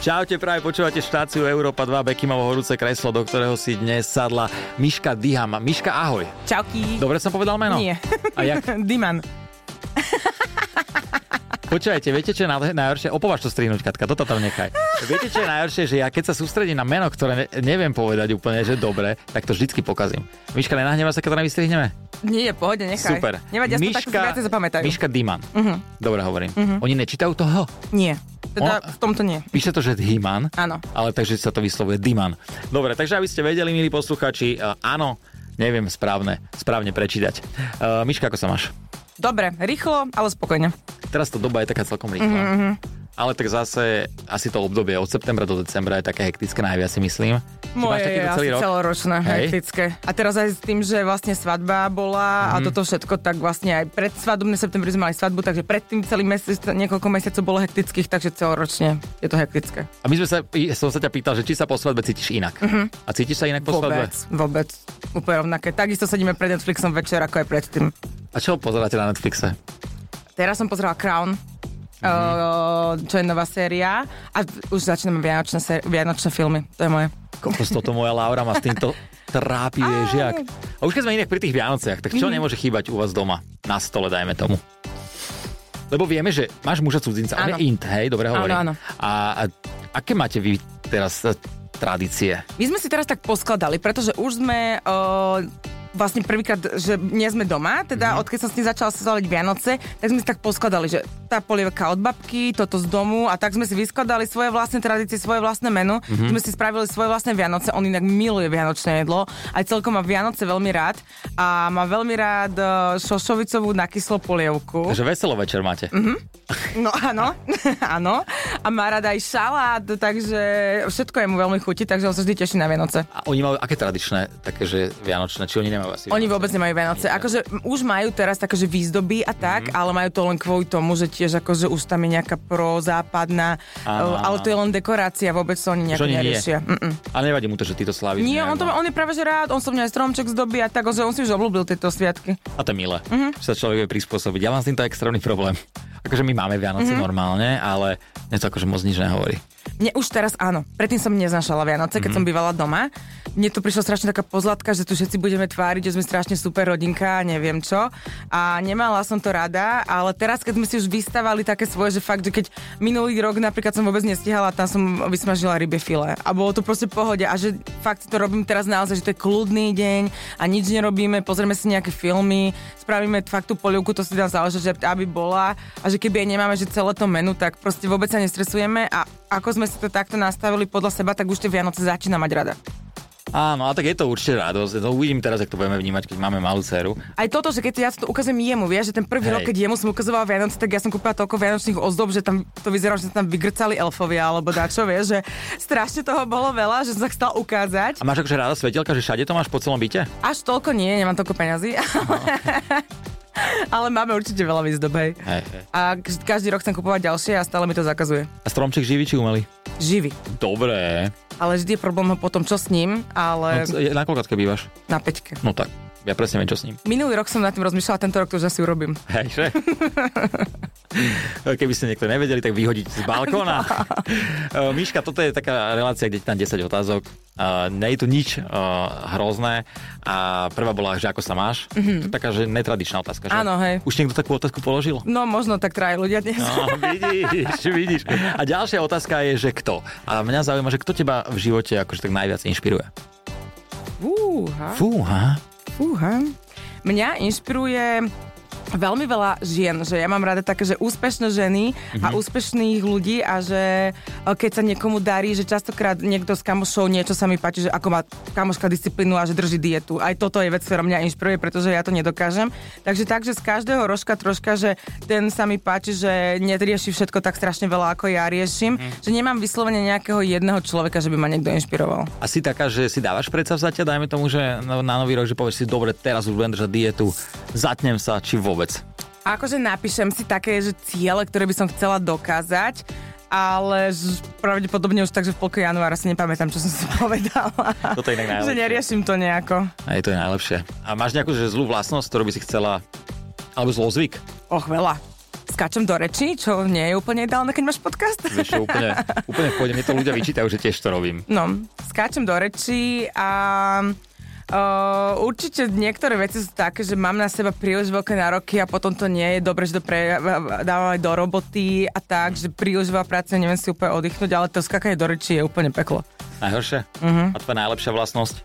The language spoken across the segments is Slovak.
Čaute, práve počúvate štáciu Európa 2, Bekimovo horúce kreslo, do ktorého si dnes sadla Miška Diham. Miška, ahoj. Čauky. Dobre som povedal meno? Nie. A jak? Diman. Počúvajte, viete, čo je naj- najhoršie? Opovaž to strihnúť, Katka, toto tam nechaj. Viete, čo je najhoršie? Že ja keď sa sústredím na meno, ktoré ne- neviem povedať úplne, že dobre, tak to vždycky pokazím. Miška, nenahneva sa, keď to nevystrihneme? Nie, pohode, nechaj. Super. Nevadí, aspoň tak si viacej zapamätajú. Miška Diman. Mhm. Dobre hovorím. Oni nečítajú to H. Nie. Teda v tomto nie. Píše to, že Diman. Áno. ale takže sa to vyslovuje Diman. Dobre, takže aby ste vedeli, milí posluchači, uh, áno, neviem správne, správne prečítať. Uh, Miška, ako sa máš? Dobre, rýchlo, ale spokojne. Teraz tá doba je taká celkom rýchla. Mm-hmm. Ale tak zase asi to obdobie od septembra do decembra je také hektické najviac si myslím. Moje je asi rok? celoročné, Hej. hektické. A teraz aj s tým, že vlastne svadba bola Mhm. a toto všetko, tak vlastne aj pred svadobné septembri sme mali svadbu, takže predtým celý mesiac, niekoľko mesiacov bolo hektických, takže celoročne je to hektické. A my sme sa, som sa ťa pýtal, že či sa po svadbe cítiš inak. Mm-hmm. A cítiš sa inak po svadbe? Vôbec, vôbec. Úplne rovnaké. Takisto sedíme pred Netflixom večer, ako aj predtým. A čo pozeráte na Netflixe? Teraz som pozrela Crown, mm-hmm. čo je nová séria a už začíname vianočné, sé- vianočné filmy. To je moje. Kokos, toto moja Laura ma s týmto trápi, vieš, jak. A už keď sme inak pri tých Vianociach, tak čo Mhm. nemôže chýbať u vás doma? Na stole, dajme tomu. Lebo vieme, že máš muža cudzinca, on Áno. je int, hej, dobre hovorím. áno. A, a aké máte vy teraz e, tradície? My sme si teraz tak poskladali, pretože už sme uh, vlastne prvýkrát, že nie sme doma, teda mm-hmm. odkedy som s tým začala slaviť Vianoce, tak sme si tak poskladali, že tá polievka od babky, toto z domu a tak sme si vyskladali svoje vlastné tradície, svoje vlastné menu. Mm-hmm. Sme si spravili svoje vlastné Vianoce, on inak miluje vianočné jedlo, aj celkom má Vianoce veľmi rád a má veľmi rád uh, šošovicovú nakyslo polievku. Takže veselo večer máte. Mhm. No áno, áno. A má rada aj šalát, takže všetko je mu veľmi chutí, takže on sa vždy teší na Vianoce. A oni majú aké tradičné, také, že vianočné, či oni nemajú asi Oni Vianoce? vôbec nemajú Vianoce. Akože už majú teraz také, že výzdoby a tak, Mhm. ale majú to len kvôli tomu, že tiež akože už tam je nejaká prozápadná, Áno, uh, ale to je len dekorácia, vôbec to oni nie. neriešia. Ale nevadí mu to, že ty to slavíš. Nie, on, to, nejak, on je práve že rád, on som mňa aj stromček zdobí a tak, že on si už obľúbil tieto sviatky. A to je milé, Mhm. mm-hmm. že sa človek vie prispôsobiť. Ja mám s týmto extrémny problém. Akože my máme Vianoce Mhm. mm-hmm. normálne, ale mne to akože moc nič nehovorí. Mne už teraz áno. Predtým som neznašala Vianoce, keď Mhm. som bývala doma. Mne tu prišla strašne taká pozlatka, že tu všetci budeme tváriť, že sme strašne super rodinka, neviem čo. A nemala som to rada, ale teraz, keď sme si už vystavali také svoje, že fakt, že keď minulý rok napríklad som vôbec nestihala, tam som vysmažila rybie file. A bolo to proste pohode. A že fakt to robím teraz naozaj, že to je kľudný deň a nič nerobíme, pozrieme si nejaké filmy, spravíme fakt tú polievku, to si dá záležať, že aby bola. A že keby aj nemáme, že celé to menu, tak proste vôbec sa nestresujeme a ako sme si to takto nastavili podľa seba, tak už tie Vianoce začína mať rada. Áno, a tak je to určite radosť. No, uvidím teraz, ako to budeme vnímať, keď máme malú dceru. Aj toto, že keď ja to ukazujem jemu, vieš, že ten prvý Hej. rok, keď jemu som ukazovala Vianoce, tak ja som kúpila toľko vianočných ozdob, že tam to vyzeralo, že sa tam vygrcali elfovia alebo dačo, vieš, že strašne toho bolo veľa, že som sa chcela ukázať. A máš akože rada svetelka, že všade to máš po celom byte? Až toľko nie, nemám toľko peňazí. Ale máme určite veľa výzdob, hej. Hej, hej. A kaž- každý rok chcem kupovať ďalšie a stále mi to zakazuje. A stromček živý či umelý? Živý. Dobre. Ale vždy je problém potom, čo s ním, No, ale c- na koľkátke bývaš? na peťke. No tak, ja presne viem, čo s ním. Minulý rok som nad tým rozmýšľala, tento rok to už asi urobím. Hej, že? Keby ste niekto nevedeli, tak vyhodiť z balkóna. Eh, Miška, toto je taká relácia, kde tam 10 otázok. Uh, nie je tu nič uh, hrozné. A prvá bola, že ako sa máš. Mm-hmm. To je taká, že netradičná otázka. Že? Áno, hej. Už niekto takú otázku položil? No možno tak traja ľudia dnes. No, vidíš, vidíš. A ďalšia otázka je, že kto? A mňa zaujíma, že kto teba v živote akože tak najviac inšpiruje? Fúha, Fúha. Fúha. Mňa inšpiruje veľmi veľa žien, že ja mám rada také, že úspešné ženy Mhm. a úspešných ľudí a že e, keď sa niekomu darí, že častokrát niekto s kamošou niečo sa mi páči, že ako má kamoška disciplínu a že drží dietu. Aj toto je vec, ktorá mňa inšpiruje, pretože ja to nedokážem. Takže takže z každého rožka troška, že ten sa mi páči, že nerieši všetko tak strašne veľa, ako ja riešim. Mhm. Že nemám vyslovene nejakého jedného človeka, že by ma niekto inšpiroval. A si taká, že si dávaš predsavzatia, dajme tomu, že na na nový rok, že povieš si, dobre, teraz už budem držať dietu, zatnem sa, či vôbec. A akože napíšem si také, že ciele, ktoré by som chcela dokázať, ale pravdepodobne už takže v polke januára si nepamätám, čo som si povedala. Toto je inak najlepšie. že neriešim to nejako. A je to je najlepšie. A máš nejakú že zlú vlastnosť, ktorú by si chcela, alebo zlozvyk? Och, veľa. Skáčem do reči, čo nie je úplne ideálne, keď máš podcast. Vieš, úplne, úplne v pohode. Mne to ľudia vyčítajú, že tiež to robím. No, skáčem do reči a Uh, určite niektoré veci sú také, že mám na seba príliš veľké nároky a potom to nie je dobre, že to pre, dávam aj do roboty a tak, že príliš veľa práce, neviem si úplne oddychnúť, ale to skakanie do reči je úplne peklo. Najhoršie? Uh-huh. A tvoja najlepšia vlastnosť?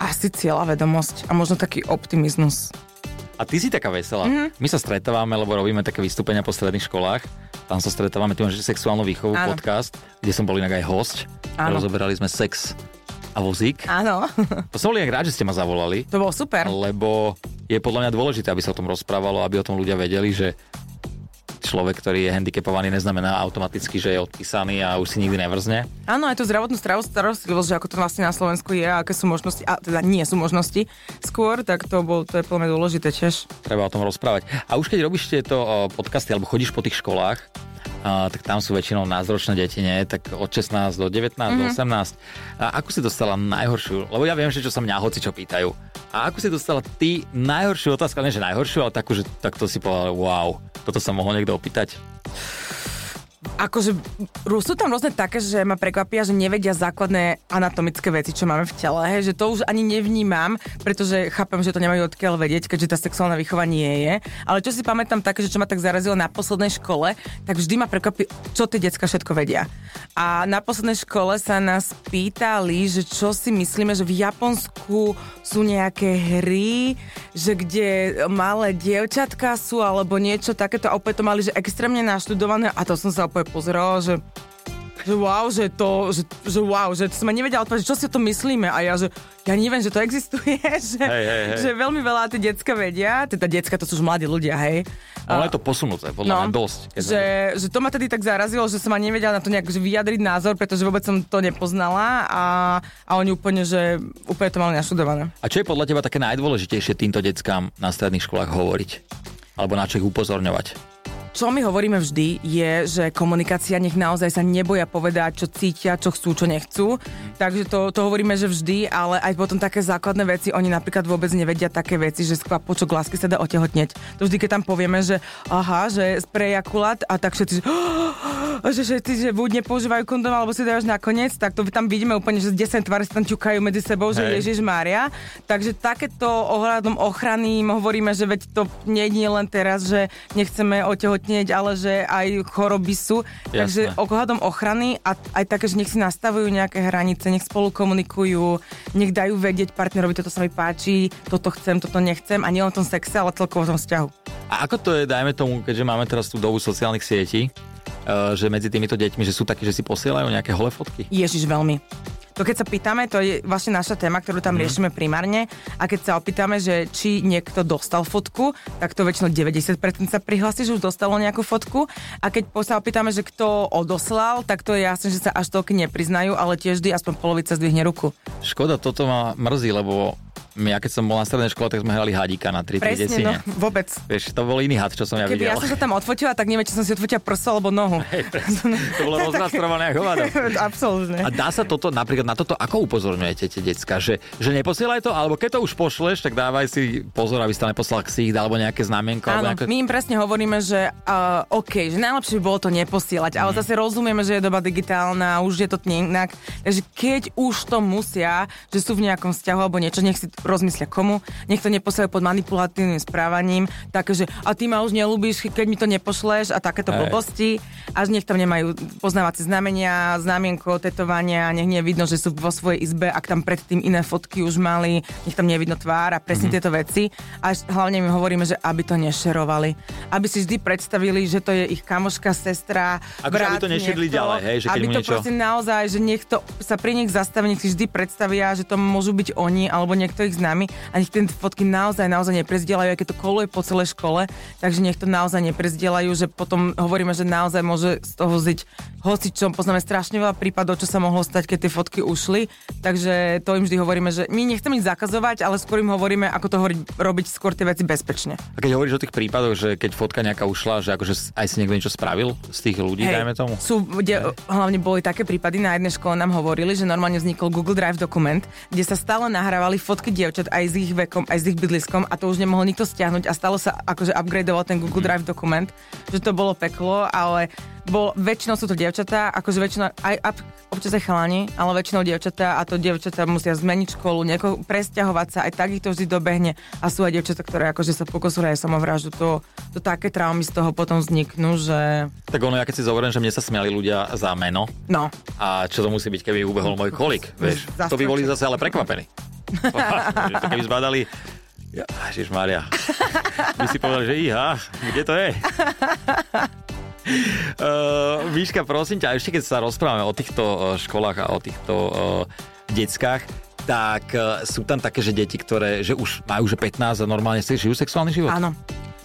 Asi cieľa vedomosť a možno taký optimizmus. A ty si taká veselá. Mm-hmm. My sa stretávame, lebo robíme také vystúpenia po stredných školách. Tam sa stretávame, tu máš sexuálnu výchovu Áno. podcast, kde som bol inak aj host. Áno. Rozoberali sme sex a vozík. Áno. To som bol rád, že ste ma zavolali. To bolo super. Lebo je podľa mňa dôležité, aby sa o tom rozprávalo, aby o tom ľudia vedeli, že človek, ktorý je handicapovaný, neznamená automaticky, že je odpísaný a už si nikdy nevrzne. Áno, aj to zdravotnú starostlivosť, že ako to vlastne na Slovensku je a aké sú možnosti, a teda nie sú možnosti skôr, tak to, bol, to je plne dôležité tiež. Treba o tom rozprávať. A už keď robíš tieto podcasty alebo chodíš po tých školách, Uh, tak tam sú väčšinou názročné deti, nie? Tak od 16 do 19, mm-hmm. do 18. Mhm. A ako si dostala najhoršiu? Lebo ja viem, že čo sa mňa hoci čo pýtajú. A ako si dostala ty najhoršiu otázku? Nie, že najhoršiu, ale takú, že takto si povedala, wow, toto sa mohol niekto opýtať? Akože sú tam rôzne také, že ma prekvapia, že nevedia základné anatomické veci, čo máme v tele, že to už ani nevnímam, pretože chápem, že to nemajú odkiaľ vedieť, keďže tá sexuálna výchova nie je. Ale čo si pamätám také, že čo ma tak zarazilo na poslednej škole, tak vždy ma prekvapí, čo tie decka všetko vedia. A na poslednej škole sa nás pýtali, že čo si myslíme, že v Japonsku sú nejaké hry, že kde malé dievčatka sú alebo niečo takéto a opäť to mali, že extrémne naštudované a to som sa úplne pozerala, že že wow, že to, že, že wow, že som nevedela odpovedať, čo si o tom myslíme a ja, že ja neviem, že to existuje, že, hej, hej, hej. že veľmi veľa tie decka vedia, teda decka to sú už mladí ľudia, hej. Ale je to posunuté, podľa no, mňa dosť. Že, že to ma tedy tak zarazilo, že som ma nevedela na to nejak že vyjadriť názor, pretože vôbec som to nepoznala a, a oni úplne, že úplne to mali naštudované. A čo je podľa teba také najdôležitejšie týmto deckám na stredných školách hovoriť? Alebo na čo ich upozorňovať? Čo my hovoríme vždy je, že komunikácia nech naozaj sa neboja povedať, čo cítia, čo chcú, čo nechcú. Takže to, to hovoríme, že vždy, ale aj potom také základné veci, oni napríklad vôbec nevedia také veci, že z kvapočok lásky sa dá otehotneť. To vždy, keď tam povieme, že aha, že sprejakulát a tak všetci, že, že všetci, že buď nepoužívajú kondom, alebo si dáš nakoniec, tak to tam vidíme úplne, že z 10 tvary sa tam ťukajú medzi sebou, že Ježiš Mária. Takže takéto ohľadom ochrany hovoríme, že veď to nie je len teraz, že nechceme otehotniť otehotnieť, ale že aj choroby sú. Jasne. Takže ohľadom ochrany a aj také, že nech si nastavujú nejaké hranice, nech spolu komunikujú, nech dajú vedieť partnerovi, toto sa mi páči, toto chcem, toto nechcem a nie v tom sexe, ale celkovo v tom vzťahu. A ako to je, dajme tomu, keďže máme teraz tú dobu sociálnych sietí, eh, že medzi týmito deťmi, že sú takí, že si posielajú nejaké holé fotky? Ježiš, veľmi. To keď sa pýtame, to je vlastne naša téma, ktorú tam mm. riešime primárne a keď sa opýtame, že či niekto dostal fotku, tak to väčšinou 90% sa prihlási, že už dostalo nejakú fotku a keď sa opýtame, že kto odoslal, tak to je jasné, že sa až toľky nepriznajú, ale tiež vždy aspoň polovica zdvihne ruku. Škoda, toto ma mrzí, lebo ja keď som bol na strednej škole, tak sme hrali hadíka na 3 Presne, decine. no, vôbec. Vieš, to bol iný had, čo som ja Keby videl. ja som sa tam odfotila, tak neviem, či som si odfotila prso alebo nohu. Hej, to bolo rozrastrované ako hovado. Absolútne. A dá sa toto, napríklad na toto, ako upozorňujete tie decka? Že, že neposielaj to, alebo keď to už pošleš, tak dávaj si pozor, aby si tam neposlal ksích, alebo nejaké znamienko. Áno, nejaké... my im presne hovoríme, že uh, OK, že najlepšie by bolo to neposielať, ale mm. zase rozumieme, že je doba digitálna, už je to inak. Takže keď už to musia, že sú v nejakom vzťahu alebo niečo, nech si rozmyslia komu, nech to neposielajú pod manipulatívnym správaním, takže a ty ma už nelúbíš, keď mi to nepošleš a takéto Aj. blbosti, až nech tam nemajú poznávacie znamenia, znamienko, tetovania, nech nie je vidno, že sú vo svojej izbe, ak tam predtým iné fotky už mali, nech tam nie je vidno tvár a presne mm-hmm. tieto veci. A hlavne my hovoríme, že aby to nešerovali. Aby si vždy predstavili, že to je ich kamoška, sestra, Ako brat, aby to nešidli ďalej, hej, že keď aby to niečo... proste naozaj, že niekto sa pri nich zastaví, nech si vždy predstavia, že to môžu byť oni alebo niekto ich známy a nech tie fotky naozaj, naozaj neprezdielajú, aké to koluje po celej škole, takže nech to naozaj neprezdielajú, že potom hovoríme, že naozaj môže z toho ziť hocičom. Poznáme strašne veľa prípadov, čo sa mohlo stať, keď tie fotky ušli, takže to im vždy hovoríme, že my nechceme ich zakazovať, ale skôr im hovoríme, ako to hovoriť, robiť skôr tie veci bezpečne. A keď hovoríš o tých prípadoch, že keď fotka nejaká ušla, že akože aj si niekto niečo spravil z tých ľudí, Hej, dajme tomu? Sú, kde, hlavne boli také prípady, na jednej škole nám hovorili, že normálne vznikol Google Drive dokument, kde sa stále nahrávali fotky dievčat, aj s ich vekom, aj s ich bydliskom a to už nemohol nikto stiahnuť a stalo sa akože upgradeoval ten Google Drive dokument, že to bolo peklo, ale bol, väčšinou sú to dievčatá, akože väčšinou, aj aj občas aj chalani, ale väčšinou dievčatá a to dievčatá musia zmeniť školu, nieko, presťahovať sa, aj tak ich to vždy dobehne a sú aj dievčatá, ktoré akože sa pokusili aj samovraždu, to, to také traumy z toho potom vzniknú, že... Tak ono, ja keď si zoberiem, že mne sa smiali ľudia za meno, No, a čo to musí byť, keby ubehol môj kolik, vieš? Zaskočil. To by boli zase ale prekvapení. Keby zbadali, ja, Maria. by si povedali, že iha, kde to je? Uh, Výška, prosím ťa, ešte keď sa rozprávame o týchto uh, školách a o týchto uh, deckách, tak uh, sú tam také, že deti, ktoré že už majú že 15 a normálne si žijú sexuálny život? áno.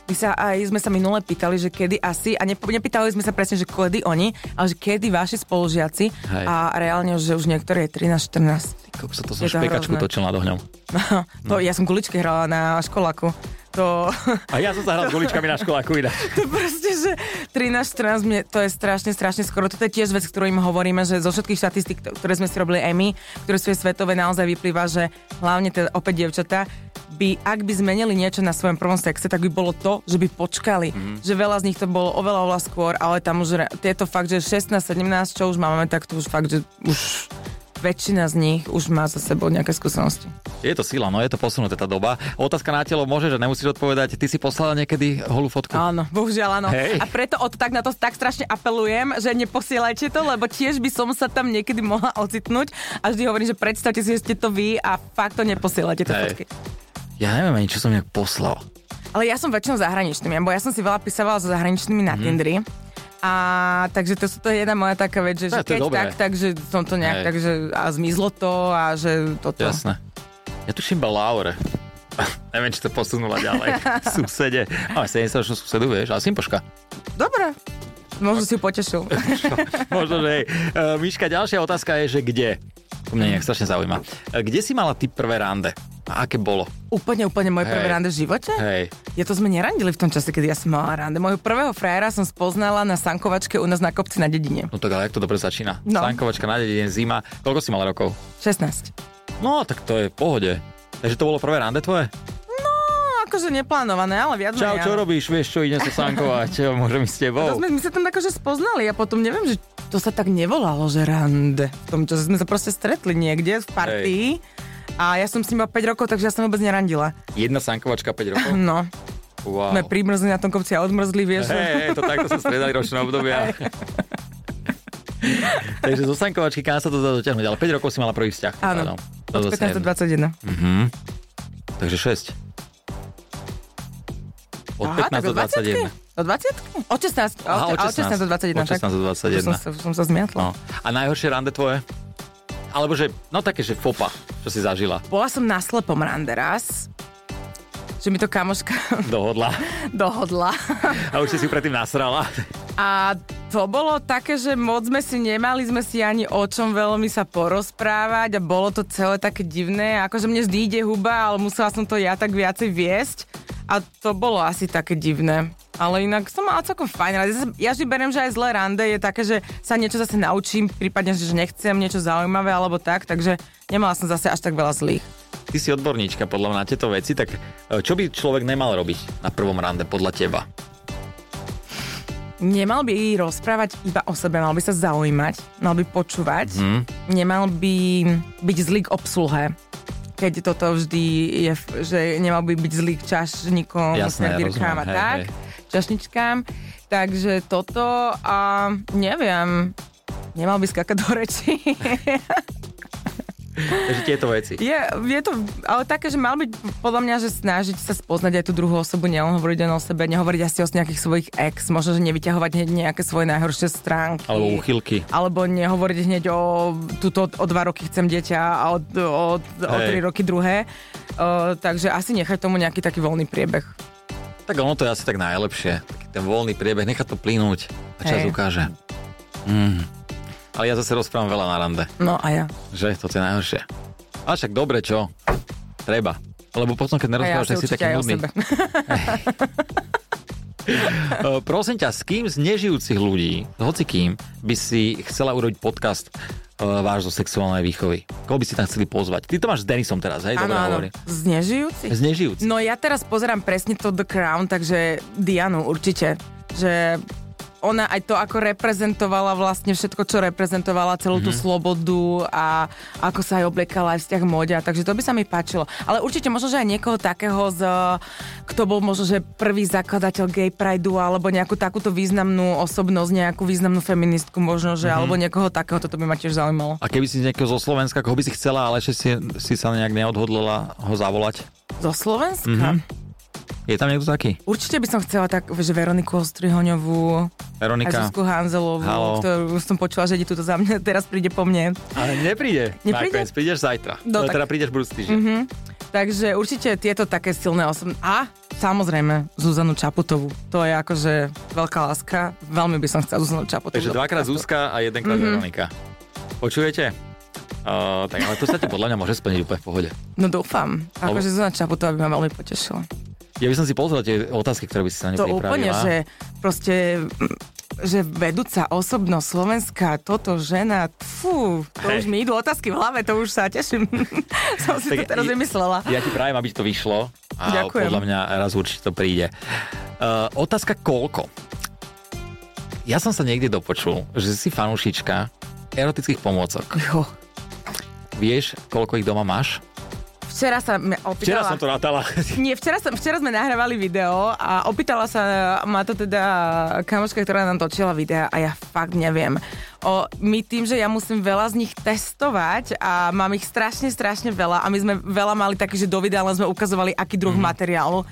My sa aj sme sa minule pýtali, že kedy asi, a nepo, nepýtali sme sa presne, že kedy oni, ale že kedy vaši spolužiaci Hej. a reálne, že už niektoré je 13-14. Kokso, to som Je to špekačku hrozné. točil nad ohňom. to, Ja som kuličky hrala na školaku. To, A ja som sa hral s guličkami na školáku inak. to proste, že 13-14, mne, to je strašne, strašne skoro. Toto je tiež vec, ktorú im hovoríme, že zo všetkých štatistík, ktoré sme si robili aj my, ktoré sú svetové, naozaj vyplýva, že hlavne teda opäť dievčatá, by, ak by zmenili niečo na svojom prvom sexe, tak by bolo to, že by počkali. Mm-hmm. Že veľa z nich to bolo oveľa, oveľa skôr, ale tam už re- tieto fakt, že 16-17, čo už máme, tak to už fakt, že už väčšina z nich už má za sebou nejaké skúsenosti. Je to sila, no je to posunuté tá doba. Otázka na telo môže, že nemusíš odpovedať. Ty si poslala niekedy holú fotku? Áno, bohužiaľ áno. Hej. A preto o to, tak na to tak strašne apelujem, že neposielajte to, lebo tiež by som sa tam niekedy mohla ocitnúť a vždy hovorím, že predstavte si, že ste to vy a fakt to neposielajte tie fotky. Ja neviem ani, čo som nejak poslal. Ale ja som väčšinou zahraničným, bo ja som si veľa písavala so zahraničnými na Tindri. A takže to, to je jedna moja taká vec, že, To že je- to je keď dobré. tak, takže som to nejak Hej. tak, že a zmizlo to a že toto. Jasné. Ja tuším iba Laure. Neviem, či to posunula ďalej. Susede. Máme 70 ročnú susedu, vieš, ale Simpoška. Dobre, možno si ju potešil. Možno, že hej. Uh, Miška, ďalšia otázka je, že kde? To mňa nejak strašne zaujíma. Uh, Kde si mala ty prvé rande? A aké bolo? úplne, úplne moje prvé Hej. rande v živote? Hej. Ja to sme nerandili v tom čase, kedy ja som mala rande. Mojho prvého frajera som spoznala na Sankovačke u nás na kopci na dedine. No tak ale jak to dobre začína? No. Sankovačka na dedine, zima. Koľko si mala rokov? 16. No, tak to je v pohode. Takže to bolo prvé rande tvoje? No, akože neplánované, ale viac Čau, menej čo áno. robíš? Vieš čo, idem sa sankovať. Môžem ísť s To tebou. sme, my sa tam akože spoznali a potom neviem, že to sa tak nevolalo, že rande. V tom čase sme sa proste stretli niekde v partii. A ja som s ním mal 5 rokov, takže ja som vôbec nerandila. Jedna sankovačka 5 rokov? No, Wow. sme primrzli na tom kopci a odmrzli, vieš. Hej, hej, to takto sa striedali ročné obdobia. Takže zo Sankovačky kam sa to dá dotiahnuť, ale 5 rokov si mala prvý vzťah. Áno. Od zase 15 do jedno. 21. Mhm. Takže 6. Od Aha, 15 tak do 21. Do 20? Od 16. Aha, od, od 16 do 21. Od 16 do tak. 21. Už som, som sa zmiatla. No. A najhoršie rande tvoje? Alebo že, no také, že fopa, čo si zažila. Bola som na slepom rande raz, že mi to kamoška Dohodla. dohodla. A už si si ju predtým nasrala. A to bolo také, že moc sme si nemali sme si ani o čom veľmi sa porozprávať a bolo to celé také divné. Akože mne vždy ide huba, ale musela som to ja tak viacej viesť. A to bolo asi také divné. Ale inak som mala celkom fajn. Zase Ja vždy beriem, že aj zlé rande je také, že sa niečo zase naučím, prípadne, že nechcem niečo zaujímavé alebo tak, takže nemala som zase až tak veľa zlých. Ty si odborníčka podľa mňa na tieto veci, tak e, čo by človek nemal robiť na prvom rande podľa teba? Nemal by rozprávať iba o sebe, mal by sa zaujímať, mal by počúvať, Hm? nemal by byť zlý k obsluhe. Keď toto vždy je, že nemal by byť zlý k čašníkom, Jasné, servírkám a tak, hej. čašničkám. Takže toto a neviem, nemal by skakať do reči. Takže tieto veci. je, je to, ale také, že mal byť podľa mňa, že snažiť sa spoznať aj tú druhú osobu, nielen hovoriť len o sebe, nehovoriť asi o nejakých svojich ex, možno, že nevyťahovať hneď nejaké svoje najhoršie stránky. Alebo uchylky. alebo nehovoriť hneď o túto o dva roky chcem dieťa a o, o, o tri roky druhé. Uh, takže asi nechať tomu nejaký taký voľný priebeh. Tak ono to je asi tak najlepšie. Taký ten voľný priebeh, nechať to plynúť a čas Hej. ukáže. Mm. Ale ja zase rozprávam veľa na rande, No a ja. že to je najhoršie. Ale však dobre, čo? Treba. Lebo potom, keď A ja nerozprávaš, si tak si určite taký nudný. Uh, prosím ťa, s kým z nežijúcich ľudí, hoci kým, by si chcela urobiť podcast uh, váš zo sexuálnej výchovy? Koho by si tam chceli pozvať? Ty to máš s Denisom teraz, hej? Dobre. Z nežijúcich? Z nežijúcich. No ja teraz pozerám presne to The Crown, takže Dianu určite. Že ona aj to, ako reprezentovala vlastne všetko, čo reprezentovala, celú Mhm. tú slobodu a ako sa aj obliekala aj vzťah modia, takže to by sa mi páčilo. Ale určite možno, že aj niekoho takého, z, kto bol možno, že prvý zakladateľ gay prideu, alebo nejakú takúto významnú osobnosť, nejakú významnú feministku možno, Mhm. že, alebo niekoho takého, toto by ma tiež zaujímalo. A keby si niekoho zo Slovenska, koho by si chcela, ale ešte si, si sa nejak neodhodlala ho zavolať? Zo Slovenska? Mhm. Je tam niekto taký? Určite by som chcela tak, že Veroniku Ostrihoňovú, Veronika? Zuzku Hanzelovú, Halo. ktorú som počula, že ide tuto za mňa, teraz príde po mne. Ale nepríde. Nepríde? Nakoniec prídeš zajtra. No, tak- teda prídeš budúci týždeň. Mhm. Takže určite tieto také silné osobné. A samozrejme Zuzanu Čaputovú. To je akože veľká láska. Veľmi by som chcela Zuzanu Čaputovú. Takže dvakrát podcastu. Zuzka a jedenkrát Mhm. Veronika. Počujete? Uh, tak ale to sa ti podľa mňa môže splniť úplne v pohode. No dúfam. Akože Zuzana Čaputová by ma veľmi potešila. Ja by som si pozrel tie otázky, ktoré by si sa To nepripravila. úplne, že proste mm, že vedúca osobnosť Slovenska, toto žena, fú, to Hej. už mi idú otázky v hlave, to už sa teším. som si to Tak teraz i- vymyslela. Ja ti prajem, aby to vyšlo. A Ďakujem. podľa mňa raz určite to príde. Uh, otázka koľko? Ja som sa niekde dopočul, že si fanúšička erotických pomôcok. Jo. Vieš, koľko ich doma máš? Včera sa mňa opýtala... Včera som to rátala. Nie, včera, som, včera sme nahrávali video a opýtala sa ma to teda kamoška, ktorá nám točila videa a ja fakt neviem. O, my tým, že ja musím veľa z nich testovať a mám ich strašne, strašne veľa a my sme veľa mali také, že do videa len sme ukazovali, aký druh mm. materiálu.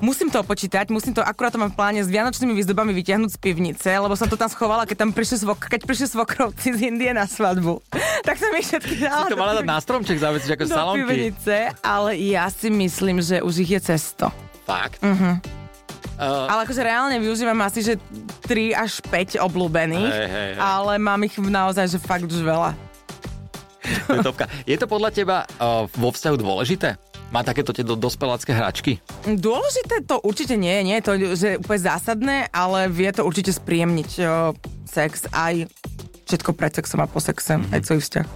Musím to počítať, musím to akurát to mám v pláne s vianočnými výzdobami vyťahnuť z pivnice, lebo som to tam schovala, keď tam prišli, svok, keď prišli svokrovci z Indie na svadbu. tak som ich všetky dala Si to mala dať na stromček zavesiť ako do salonky. pivnice, ale ja si myslím, že už ich je cesto. Fakt. Mhm. Uh, Ale akože reálne využívam asi, že 3 až 5 obľúbených, Hej, hej, hej. ale mám ich naozaj, že fakt už veľa. je to podľa teba uh, vo vzťahu dôležité? Má takéto tie do, dospelácké hračky? Dôležité to určite nie je, nie je to že úplne zásadné, ale vie to určite spríjemniť o, sex aj všetko pred sexom a po sexe, Mhm. mm-hmm. aj celý vzťah.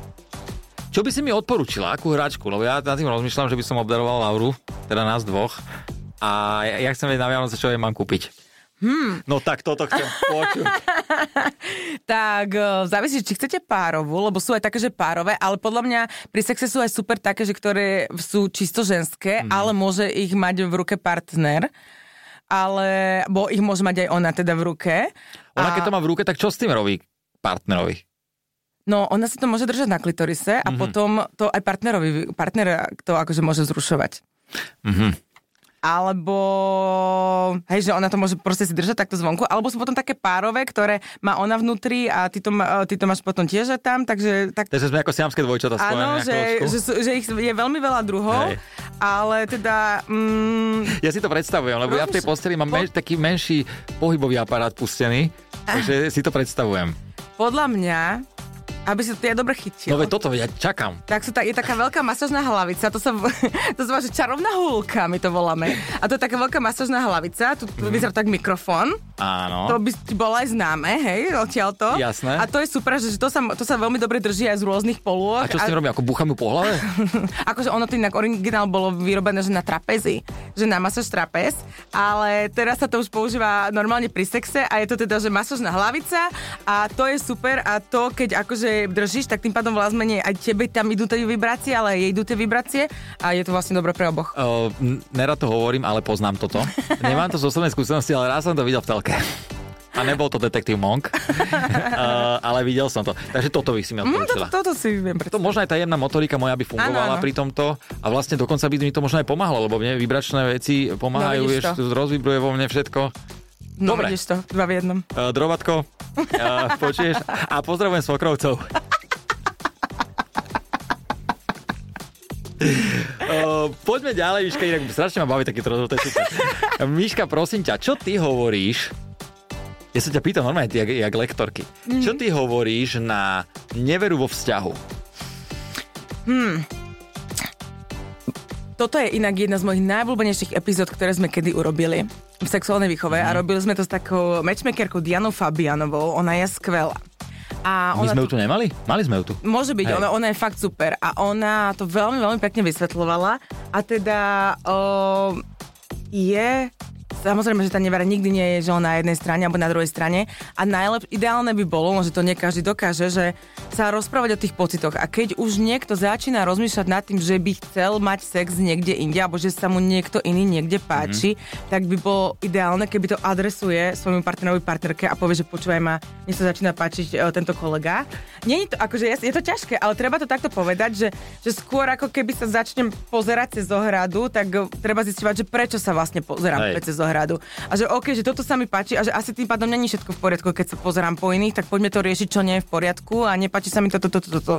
Čo by si mi odporúčila? Akú hračku? Lebo ja nad tým rozmýšľam, že by som obdaroval Lauru, teda nás dvoch. A ja, ja chcem vedieť na Vianoce, čo jej mám kúpiť. Hmm. No tak toto chcem počuť. Tak o, závisí, či chcete párovú, lebo sú aj také, že párové, ale podľa mňa pri sexe sú aj super také, že ktoré sú čisto ženské, mm. ale môže ich mať v ruke partner ale, bo ich môže mať aj ona teda v ruke. Ona A- keď to má v ruke, tak čo s tým robí partnerovi? No, ona si to môže držať na klitorise a mm-hmm. potom to aj partnerovi, partner to akože môže zrušovať. Mhm. Alebo, hej, že ona to môže proste si držať takto zvonku, alebo sú potom také párové, ktoré má ona vnútri a ty to, má, ty to máš potom tiež tam, takže tak Takže sme ako siamské dvojčata Áno, že, že, že ich je veľmi veľa druhov, Hej. ale teda... Mm, Ja si to predstavujem, lebo ja v tej posteli mám Po- menš, taký menší pohybový aparát pustený, takže si to predstavujem. podľa mňa, aby si to ja dobre chytil. No veď toto, ja čakám. Tak sú, ta, je taká veľká masážna hlavica, to sa, to sa že čarovná húlka, my to voláme. A to je taká veľká masážna hlavica, tu mm. vyzerá tak mikrofón, Áno. to by bolo aj známe, hej, odtiaľ to. Jasné. A to je super, že to sa, to sa veľmi dobre drží aj z rôznych polôch. A čo s tým robím? Ako búcham ju po hlave? akože ono to inak originál bolo vyrobené, že na trapezi, že na masáž trapez, ale teraz sa to už používa normálne pri sexe a je to teda, že masážna hlavica a to je super a to, keď akože držíš, tak tým pádom vlastne menej aj tebe tam idú tie vibrácie, ale jej idú tie vibrácie a je to vlastne dobre pre oboch. Uh, nerad to hovorím, ale poznám toto. Nemám to z osobnej skúsenosti, ale raz som to videl v telke. A nebol to detektív Monk, uh, ale videl som to. Takže toto by si mi Mm, toto, odporúčila. toto si viem To predstaviť. možno aj tá jemná motorika moja by fungovala Áno, áno. pri tomto a vlastne dokonca by mi to možno aj pomáhalo, lebo mne vibračné veci No, pomáhajú, vidíš vieš, to. rozvibruje vo mne všetko. No, Dobre. vidíš to, dva v jednom. Uh, drobatko, uh, počuješ? A pozdravujem svokrovcov. Uh, poďme ďalej, Miška, inak strašne ma baví takýto rozhovor, to je super. Miška, prosím ťa, čo ty hovoríš, ja sa ťa pýtam normálne, ty, jak, jak lektorky, Mhm. čo ty hovoríš na neveru vo vzťahu? Toto je inak jedna z mojich najobľúbenejších epizód, ktoré sme kedy urobili. V sexuálnej výchove mm-hmm. a robili sme to s takou matchmakerkou Dianou Fabianovou, ona je skvelá. A ona My sme ju tu nemali? Mali sme ju tu. Môže byť, ona, ona je fakt super a ona to veľmi, veľmi pekne vysvetľovala a teda o, je Samozrejme, že tá nevera nikdy nie je, že on na jednej strane alebo na druhej strane. A najlepšie, ideálne by bolo, že to nie každý dokáže, že sa rozprávať o tých pocitoch. A keď už niekto začína rozmýšľať nad tým, že by chcel mať sex niekde inde, alebo že sa mu niekto iný niekde páči, mm-hmm. tak by bolo ideálne, keby to adresuje svojmu partnerovi, partnerke a povie, že počúvaj ma, mne sa začína páčiť e, tento kolega. Nie je to, akože je, je to ťažké, ale treba to takto povedať, že, že skôr ako keby sa začnem pozerať cez zohradu, tak treba zistovať, že prečo sa vlastne pozerám cez zohradu záhradu. A že OK, že toto sa mi páči a že asi tým pádom není všetko v poriadku, keď sa pozerám po iných, tak poďme to riešiť, čo nie je v poriadku a nepáči sa mi toto, toto, toto. To.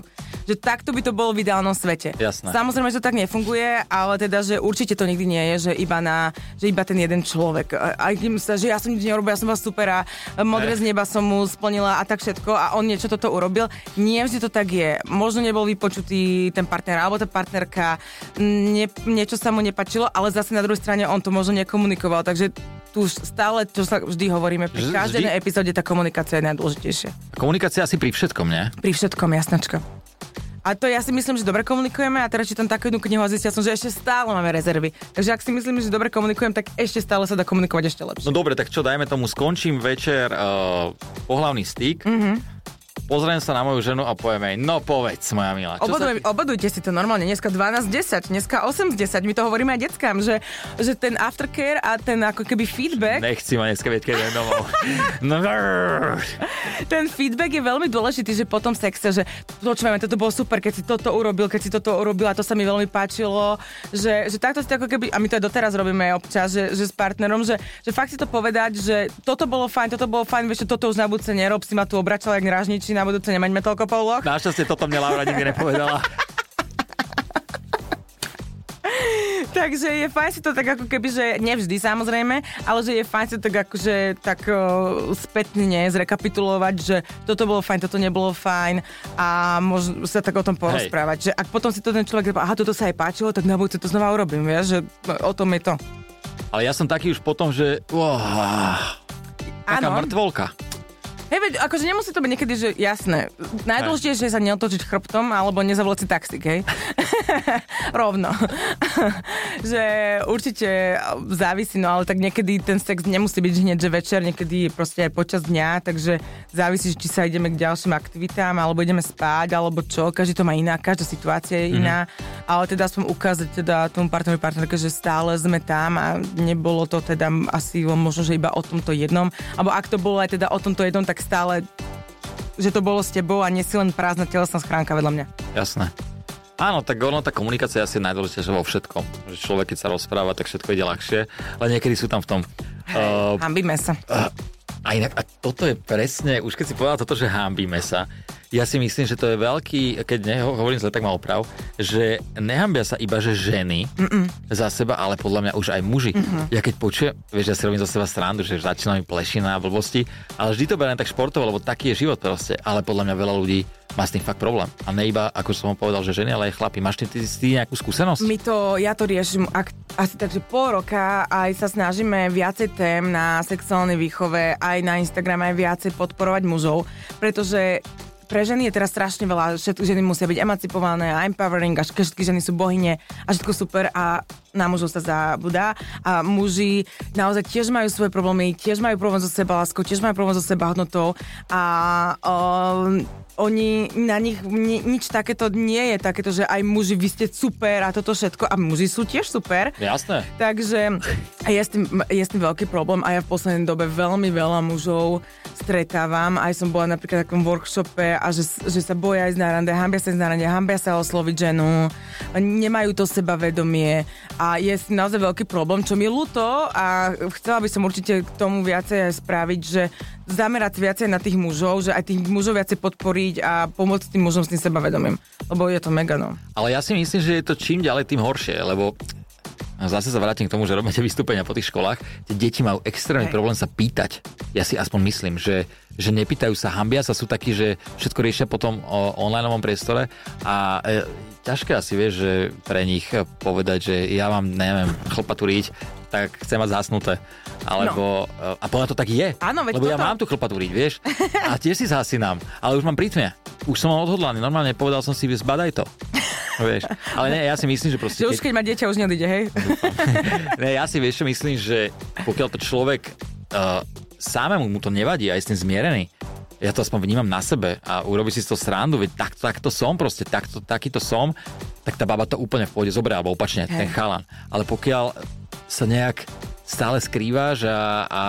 Že takto by to bolo v ideálnom svete. Jasné. Samozrejme, že to tak nefunguje, ale teda, že určite to nikdy nie je, že iba, na, že iba ten jeden človek. Aj kým sa, že ja som nič nerobil, ja som vás super a modré z neba som mu splnila a tak všetko a on niečo toto urobil. Nie vždy to tak je. Možno nebol vypočutý ten partner alebo tá partnerka, nie, niečo sa mu nepačilo, ale zase na druhej strane on to možno nekomunikoval. Takže že tu stále, čo sa vždy hovoríme, pri každej epizóde tá komunikácia je najdôležitejšia. Komunikácia asi pri všetkom, nie? Pri všetkom, jasnačka. A to ja si myslím, že dobre komunikujeme a teraz čítam takú jednu knihu a zistia som, že ešte stále máme rezervy. Takže ak si myslím, že dobre komunikujem, tak ešte stále sa dá komunikovať ešte lepšie. No dobre, tak čo, dajme tomu, skončím večer uh, pohlavný styk. Mm-hmm pozriem sa na moju ženu a poviem jej, no povedz, moja milá. Obodujem, sa... Obodujte si to normálne, dneska 12.10, dneska 8.10, my to hovoríme aj deckám, že, že ten aftercare a ten ako keby feedback... Nechci ma dneska vieť, keď je domov. no, ten feedback je veľmi dôležitý, že po tom sexe, že počúvame, toto bolo super, keď si toto urobil, keď si toto urobil a to sa mi veľmi páčilo, že, že takto si ako keby, a my to aj doteraz robíme občas, že, že s partnerom, že, že fakt si to povedať, že toto bolo fajn, toto bolo fajn, vieš, toto už na budúce nerob, si ma tu obračal jak rážniči, na budúce nemaňme toľko pouloh. Našťastie toto mne Laura nikdy nepovedala. Takže je fajn si to tak ako keby, že nevždy samozrejme, ale že je fajn si to tak akože tak uh, spätne zrekapitulovať, že toto bolo fajn, toto nebolo fajn a môžem sa tak o tom porozprávať. Hej. Že ak potom si to ten človek aha, toto sa aj páčilo, tak na budúce to znova urobím, vieš, že o tom je to. Ale ja som taký už potom, že... Oh, taká ano. mŕtvolka. Hej, veď, akože nemusí to byť niekedy, že jasné. Najdôležitejšie je sa neotočiť chrbtom alebo nezavolať si taxík, hej? Rovno. že určite závisí, no ale tak niekedy ten sex nemusí byť hneď, že večer, niekedy je proste aj počas dňa, takže závisí, či sa ideme k ďalším aktivitám, alebo ideme spať, alebo čo. Každý to má iná, každá situácia je iná. Mm-hmm. Ale teda aspoň ukázať teda tomu partnerovi partnerke, že stále sme tam a nebolo to teda asi možno, že iba o tomto jednom. Alebo ak to bolo aj teda o tomto jednom, tak tak stále, že to bolo s tebou a nie si len prázdna telesná schránka vedľa mňa. Jasné. Áno, tak ono, tá komunikácia je asi najdôležitejšia vo všetkom. Že človek, keď sa rozpráva, tak všetko ide ľahšie, ale niekedy sú tam v tom... Uh, hambíme sa. Uh, a inak, a toto je presne, už keď si povedal toto, že hambíme sa, ja si myslím, že to je veľký, keď neho, hovorím zle, tak mal oprav, že nehambia sa iba, že ženy Mm-mm. za seba, ale podľa mňa už aj muži. Mm-hmm. Ja keď počujem, vieš, ja si robím za seba srandu, že začína mi plešina a blbosti, ale vždy to beriem tak športovo, lebo taký je život proste. Ale podľa mňa veľa ľudí má s tým fakt problém. A ne iba, ako som vám povedal, že ženy, ale aj chlapi. Máš ty, ty, ty nejakú skúsenosť? My to, ja to riešim ak, asi takže pol roka aj sa snažíme viacej tém na sexuálnej výchove, aj na Instagrame aj viacej podporovať mužov, pretože pre ženy je teraz strašne veľa, všetky ženy musia byť emancipované a empowering a všetky ženy sú bohyne a všetko super a na mužov sa zabudá a muži naozaj tiež majú svoje problémy, tiež majú problém so seba láskou, tiež majú problém so seba hodnotou a um, oni, na nich ni, nič takéto nie je, takéto, že aj muži, vy ste super a toto všetko a muži sú tiež super. Jasné. Takže je s, tým, je s tým veľký problém a ja v poslednej dobe veľmi veľa mužov stretávam. Aj som bola napríklad v takom workshope a že, že sa boja aj z nárande, hambia sa z nárande, hambia sa osloviť ženu, nemajú to sebavedomie a je naozaj veľký problém, čo mi ľúto a chcela by som určite k tomu viacej spraviť, že zamerať viacej na tých mužov, že aj tých mužov viacej podporiť a pomôcť tým mužom s tým sebavedomím. Lebo je to mega, no. Ale ja si myslím, že je to čím ďalej, tým horšie, lebo zase sa vrátim k tomu, že robíte vystúpenia po tých školách, tie deti majú extrémny Hej. problém sa pýtať. Ja si aspoň myslím, že, že nepýtajú sa, hambia sa, sú takí, že všetko riešia potom o online priestore a e, ťažké asi vieš, že pre nich povedať, že ja mám, neviem, chlpatu riť, tak chcem mať zasnuté. Alebo, no. a podľa to tak je. Áno, veď Lebo ja toto- mám tú chlpatú riť, vieš. A tiež si zasinám, ale už mám prítmia. Už som odhodlaný, normálne povedal som si, zbadaj to. Vieš. Ale nie, ja si myslím, že proste... Že už keď má dieťa, už neodíde, hej? Ne, ja si vieš, čo myslím, že pokiaľ to človek uh, samému mu to nevadí a je s tým zmierený, ja to aspoň vnímam na sebe a urobí si toho srandu, veď takto, takto som proste, takto, takýto som, tak tá baba to úplne v pohode zoberie, alebo opačne, ten chalan. Ale pokiaľ sa nejak stále skrývaš a, a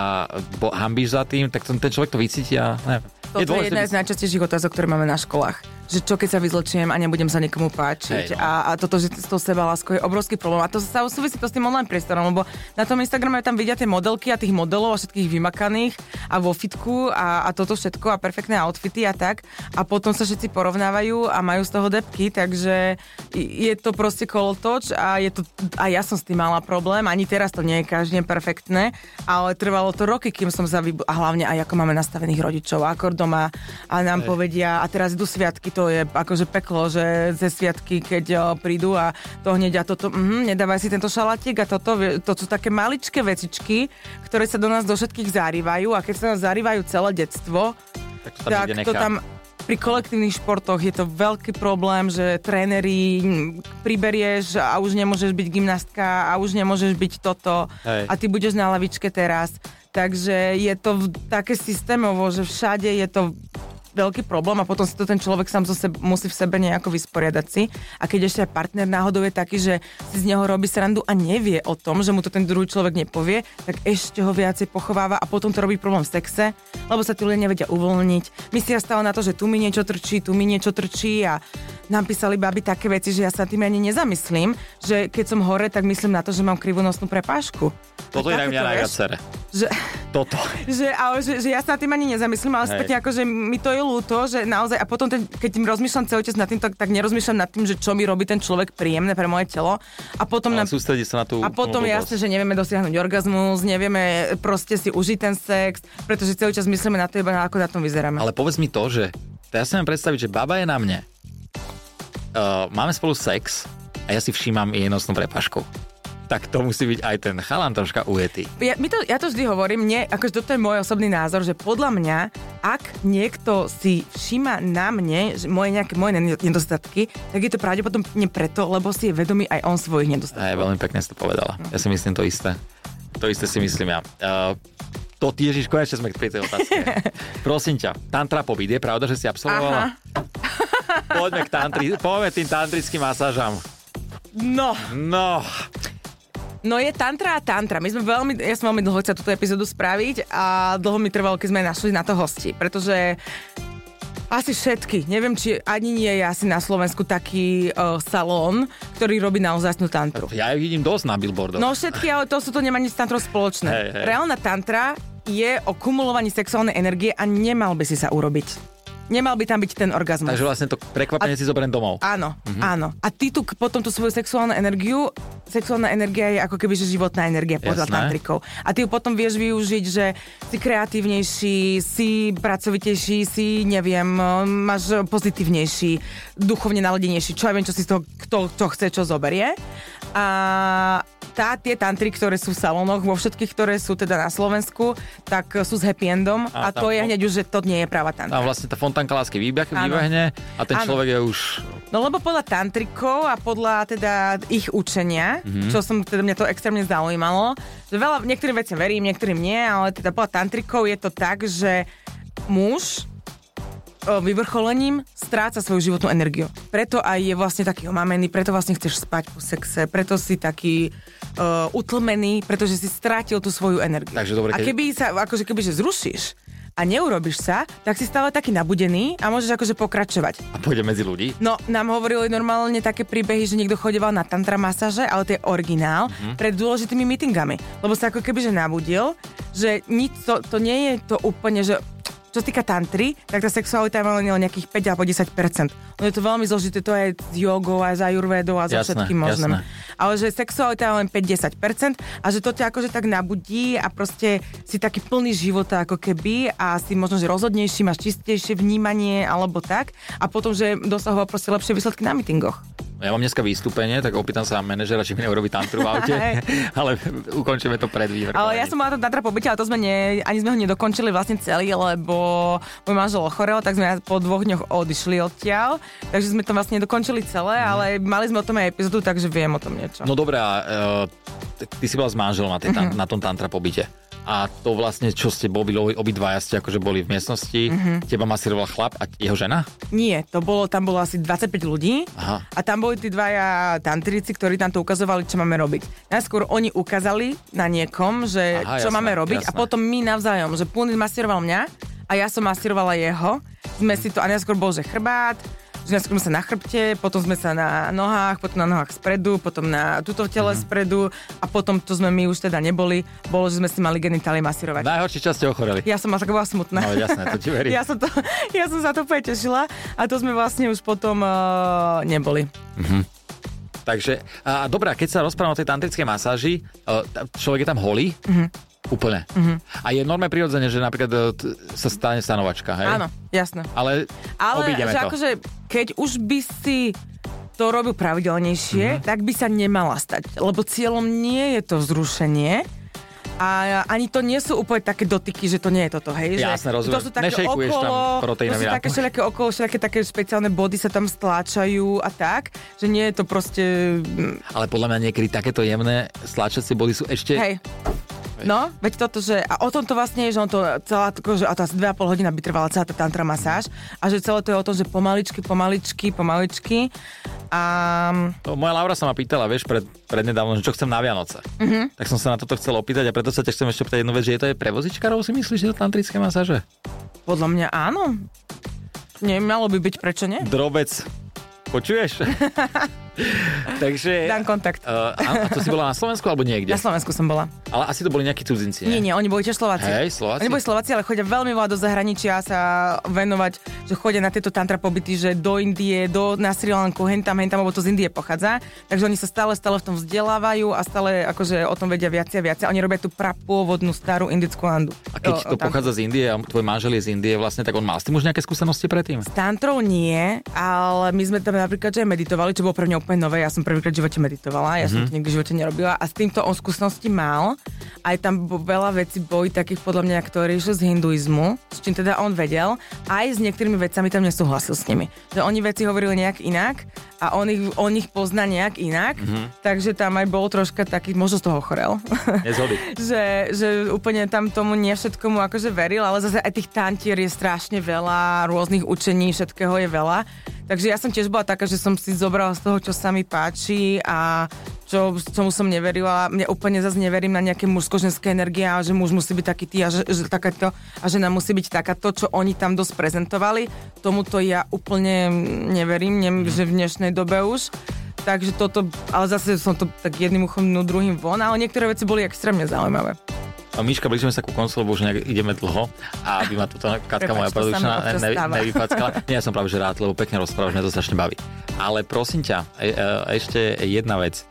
bo, hambíš za tým, tak ten, ten človek to vycíti a neviem. Toto je, dôležité jedna z najčastejších otázok, ktoré máme na školách. Že čo keď sa vyzlečiem a nebudem sa niekomu páčiť. Hej, no. a, a toto, že s tou sebaláskou je obrovský problém. A to sa súvisí to s tým online priestorom, lebo na tom Instagrame tam vidia tie modelky a tých modelov a všetkých vymakaných a vo fitku a, a toto všetko a perfektné outfity a tak. A potom sa všetci porovnávajú a majú z toho depky, takže je to proste kolotoč a je to, a ja som s tým mala problém. Ani teraz to nie je každý perfektné, ale trvalo to roky, kým som sa vybu- a hlavne aj ako máme nastavených rodičov, ako doma a nám povedia, a teraz idú sviatky, to je akože peklo, že ze sviatky, keď prídu a to hneď a toto, mhm, nedávaj si tento šalatík a toto, to sú také maličké vecičky, ktoré sa do nás do všetkých zarývajú a keď sa nás zarývajú celé detstvo, tak to tam tak to tam pri kolektívnych športoch je to veľký problém, že tréneri priberieš a už nemôžeš byť gymnastka a už nemôžeš byť toto Hej. a ty budeš na lavičke teraz. Takže je to v- také systémovo, že všade je to veľký problém a potom si to ten človek sám zo sebe, musí v sebe nejako vysporiadať si. A keď ešte aj partner náhodou je taký, že si z neho robí srandu a nevie o tom, že mu to ten druhý človek nepovie, tak ešte ho viacej pochováva a potom to robí problém v sexe, lebo sa tí ľudia nevedia uvoľniť. Myslia stále na to, že tu mi niečo trčí, tu mi niečo trčí a nám písali baby také veci, že ja sa tým ani nezamyslím, že keď som hore, tak myslím na to, že mám krivú nosnú prepážku. Toto je na mňa najviac. Že, Toto. že, ale, že, že ja sa na tým ani nezamyslím, ale Hej. späť akože mi to je ľúto, že naozaj, a potom ten, keď tým rozmýšľam celý čas nad tým, tak, tak nerozmýšľam nad tým, že čo mi robí ten človek príjemné pre moje telo. A potom, nám, sústredí sa na tú a potom jasne, že nevieme dosiahnuť orgazmus, nevieme proste si užiť ten sex, pretože celý čas myslíme na to iba ako na tom vyzeráme. Ale povedz mi to, že ja si viem predstaviť, že baba je na mne. Uh, máme spolu sex a ja si všímam jej nosnú prepašku. Tak to musí byť aj ten chalan troška ujetý. Ja, my to, ja to vždy hovorím, nie, akože toto je môj osobný názor, že podľa mňa, ak niekto si všíma na mne že moje nejaké moje nedostatky, tak je to pravdepodobne preto, lebo si je vedomý aj on svojich nedostatkov. Aj veľmi pekne si to povedala. Ja si myslím to isté. To isté si myslím ja. Uh, to Ježiš, konečne sme pri tej otázke. Prosím ťa, tantra pobyt, je pravda, že si absolvovala? Poďme k tantri, poďme tým tantrickým masážam. No, No, no je tantra a tantra. My sme veľmi, ja som veľmi dlho chcela túto epizódu spraviť a dlho mi trvalo, keď sme našli na to hosti, pretože asi všetky. Neviem, či ani nie je asi na Slovensku taký uh, salón, ktorý robí naozaj tantru. ja ju vidím dosť na billboardoch. No všetky, ale to sú to nemá nič s tantrou spoločné. Hej, hej. Reálna tantra je o kumulovaní sexuálnej energie a nemal by si sa urobiť. Nemal by tam byť ten orgazmus. Takže vlastne to prekvapenie si zoberiem domov. Áno, Mhm. áno. A ty tu potom tú svoju sexuálnu energiu, sexuálna energia je ako keby že životná energia podľa Jasné. tantrikov. A ty ju potom vieš využiť, že si kreatívnejší, si pracovitejší, si, neviem, máš pozitívnejší, duchovne naladenejší, čo ja viem, čo si z toho, kto, čo chce, čo zoberie. A tá, tie tantry, ktoré sú v salónoch, vo všetkých, ktoré sú teda na Slovensku, tak sú s happy endom a, A to je hneď už, že to nie je práva tantra. Tam vlastne tá fontánka lásky vybeh, Áno. vybehne a ten Áno. človek je už... No lebo podľa tantrikov a podľa teda ich učenia, mm-hmm. čo som teda mňa to extrémne zaujímalo, že veľa, niektorým veciam verím, niektorým nie, ale teda podľa tantrikov je to tak, že muž o, vyvrcholením stráca svoju životnú energiu. Preto aj je vlastne taký omamený, preto vlastne chceš spať po sexe, preto si taký uh, utlmený, pretože si strátil tú svoju energiu. Takže dobre, a keď- keby sa, akože keby že zrušíš a neurobiš sa, tak si stále taký nabudený a môžeš akože pokračovať. A pôjde medzi ľudí. No, nám hovorili normálne také príbehy, že niekto chodeval na tantra masáže, ale to je originál, mm-hmm. pred dôležitými meetingami. Lebo sa ako keby že nabudil, že nič to, to nie je to úplne, že čo sa týka tantry, tak tá sexualita má len nejakých 5 alebo 10%. No je to veľmi zložité, to je s jogou, aj s ajurvédou a so Jasné, všetkým možným. jasné. Ale že sexualita je len 5-10% a že to ťa akože tak nabudí a proste si taký plný života ako keby a si možno, že rozhodnejší, máš čistejšie vnímanie alebo tak a potom, že dosahoval proste lepšie výsledky na mítingoch. Ja mám dneska vystúpenie, tak opýtam sa manažera, či mi neurobi tantru v aute, ale ukončíme to pred vývrkovaním. Ale ja som mala tam Tatra pobyte, ale to sme ne, ani sme ho nedokončili vlastne celý, lebo môj manžel ochorel, tak sme po dvoch dňoch odišli odtiaľ. Takže sme to vlastne dokončili celé, Mhm. ale mali sme o tom aj epizódu, takže viem o tom niečo. No dobré, a uh, ty si bola s manželom na, tej, Mhm. mm-hmm. na tom tantra pobyte. A to vlastne, čo ste boli, obidvaja ste akože boli v miestnosti, Mhm. mm-hmm. teba masíroval chlap a jeho žena? Nie, to bolo, tam bolo asi 25 ľudí Aha. a tam boli tí dvaja tantrici, ktorí tam to ukazovali, čo máme robiť. Najskôr oni ukázali na niekom, že Aha, čo jasné, máme robiť a jasné. potom my navzájom, že Punit masíroval mňa a ja som masírovala jeho. Sme si to, a najskôr bol, že chrbát, najskôr sme sa na chrbte, potom sme sa na nohách, potom na nohách spredu, potom na túto tele Mhm. spredu a potom to sme my už teda neboli, bolo, že sme si mali genitálie masírovať. Najhorší čas ste ochoreli. Ja som tak bola smutná. No jasné, to ti verím. Ja som, to, ja som sa to úplne tešila a to sme vlastne už potom uh, neboli. Takže, a, dobrá, keď sa rozprávam o tej tantrickej masáži, ta- človek je tam holý? Mhm. Mm-hmm. Úplne. Mm-hmm. A je normálne prirodzene, že napríklad t- sa stane stanovačka, hej? Áno, jasné. Ale, Ale obídeme že to. akože, keď už by si to robil pravidelnejšie, Mhm. mm-hmm. tak by sa nemala stať. Lebo cieľom nie je to vzrušenie, a ani to nie sú úplne také dotyky, že to nie je toto, hej? Jasné, že rozumiem. To sú také Nešejkuješ tam okolo, to proteínový sú také všelijaké okolo, všelijaké také špeciálne body sa tam stláčajú a tak, že nie je to proste... mm, ale podľa mňa niekedy takéto jemné stlačacie body sú ešte... Hej. No, veď toto, že a o tom to vlastne je, že on to celá, že a tá asi 2,5 hodina by trvala celá tá tantra masáž a že celé to je o tom, že pomaličky, pomaličky, pomaličky a To moja Laura sa ma pýtala, vieš, pred, prednedávno, že čo chcem na Vianoce. Uh-huh. Tak som sa na toto chcel opýtať a preto sa ťa chcem ešte opýtať jednu vec, že je to aj pre vozičkarov, si myslíš, že to tantrické masáže? podľa mňa áno. Nemalo by byť, prečo nie? Drobec, počuješ? Takže... Dám kontakt. Uh, a, a to si bola na Slovensku alebo niekde? Na Slovensku som bola. Ale asi to boli nejakí cudzinci, Nie, nie, oni boli tiež Slováci. Hej, Slováci? Oni boli Slováci, ale chodia veľmi veľa do zahraničia sa venovať, že chodia na tieto tantra pobyty, že do Indie, do, na Sri Lanku, hen tam, hen tam, lebo to z Indie pochádza. Takže oni sa stále, stále v tom vzdelávajú a stále akože o tom vedia viac a viac. Oni robia tú prapôvodnú starú indickú andu. A keď to o tantru. pochádza z Indie a tvoj manžel je z Indie vlastne, tak on mal s tým už nejaké skúsenosti predtým? S tantrou nie, ale my sme tam napríklad, že meditovali, čo bolo pre mňa úplne nové. Ja som prvýkrát v živote meditovala, ja som to nikdy v živote nerobila a s týmto on skúsenosti mal. Aj tam veľa vecí boli takých podľa mňa, ktoré išli z hinduizmu, s čím teda on vedel. Aj s niektorými vecami tam nesúhlasil s nimi. Že oni veci hovorili nejak inak a on ich, on ich pozná nejak inak, takže tam aj bol troška taký, možno z toho chorel. Že, že úplne tam tomu nie všetkomu akože veril, ale zase aj tých tantier je strašne veľa, rôznych učení, všetkého je veľa. Takže ja som tiež bola taká, že som si zobrala z toho, čo sa mi páči a čo, čomu som neverila. Mne úplne zase neverím na nejaké mužsko-ženské energie a že muž musí byť taký ty a, že, že takáto, a žena musí byť takáto, čo oni tam dosť prezentovali. Tomuto ja úplne neverím, nem, že v dnešnej dobe už. Takže toto, ale zase som to tak jedným uchom, no druhým von, ale niektoré veci boli extrémne zaujímavé. Miška, blížime sa ku koncu, lebo už nejak ideme dlho a aby ma túto Katka moja produkčná ne, nevypackala. Nie, ja som práve že rád, lebo pekne rozprávaš, mňa to strašne baví. Ale prosím ťa, e, e, ešte jedna vec.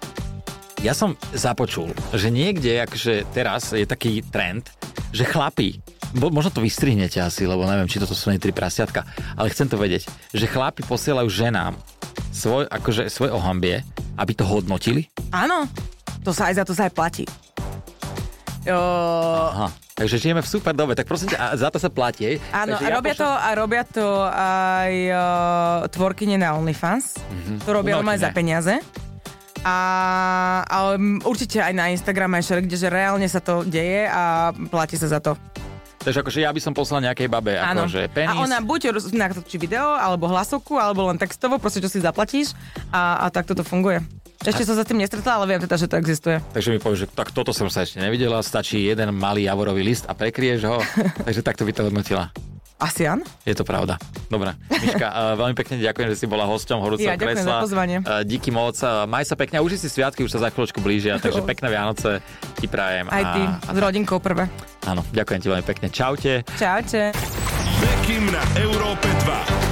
Ja som započul, že niekde, akože teraz je taký trend, že chlapí, bo, možno to vystrihnete asi, lebo neviem, či toto sú nie tri prasiatka, ale chcem to vedieť, že chlapi posielajú ženám svoj, akože, svoj ohambie, aby to hodnotili. Áno, to sa aj za to sa aj platí. Aha. Takže žijeme v super dobe, tak prosím ťa, a za to sa platí? Áno, Takže a robia, to, a robia to aj uh, tvorkyne na OnlyFans. Mm-hmm. To robia Umelkyne. aj za peniaze. A, m, určite aj na Instagram aj všade, že reálne sa to deje a platí sa za to. Takže akože ja by som poslal nejakej babe, Áno. akože penis. A ona buď natočí video, alebo hlasovku, alebo len textovo, proste čo si zaplatíš a, a takto to funguje. Ešte som sa s tým nestretla, ale viem teda, že to existuje. Takže mi povieš, že tak toto som sa ešte nevidela, stačí jeden malý javorový list a prekrieš ho. Takže takto by to hodnotila. Asi áno? Je to pravda. Dobre. Miška, uh, veľmi pekne ďakujem, že si bola hosťom horúceho Ja ďakujem kresla. za pozvanie. Uh, díky moc. Uh, maj sa pekne. a Uži si sviatky, už sa za chvíľočku blížia, takže pekné Vianoce ti prajem. Aj ty, A, a, s rodinkou prvé. áno, ďakujem ti veľmi pekne. Čaute. Čaute. Bekim na Európe 2.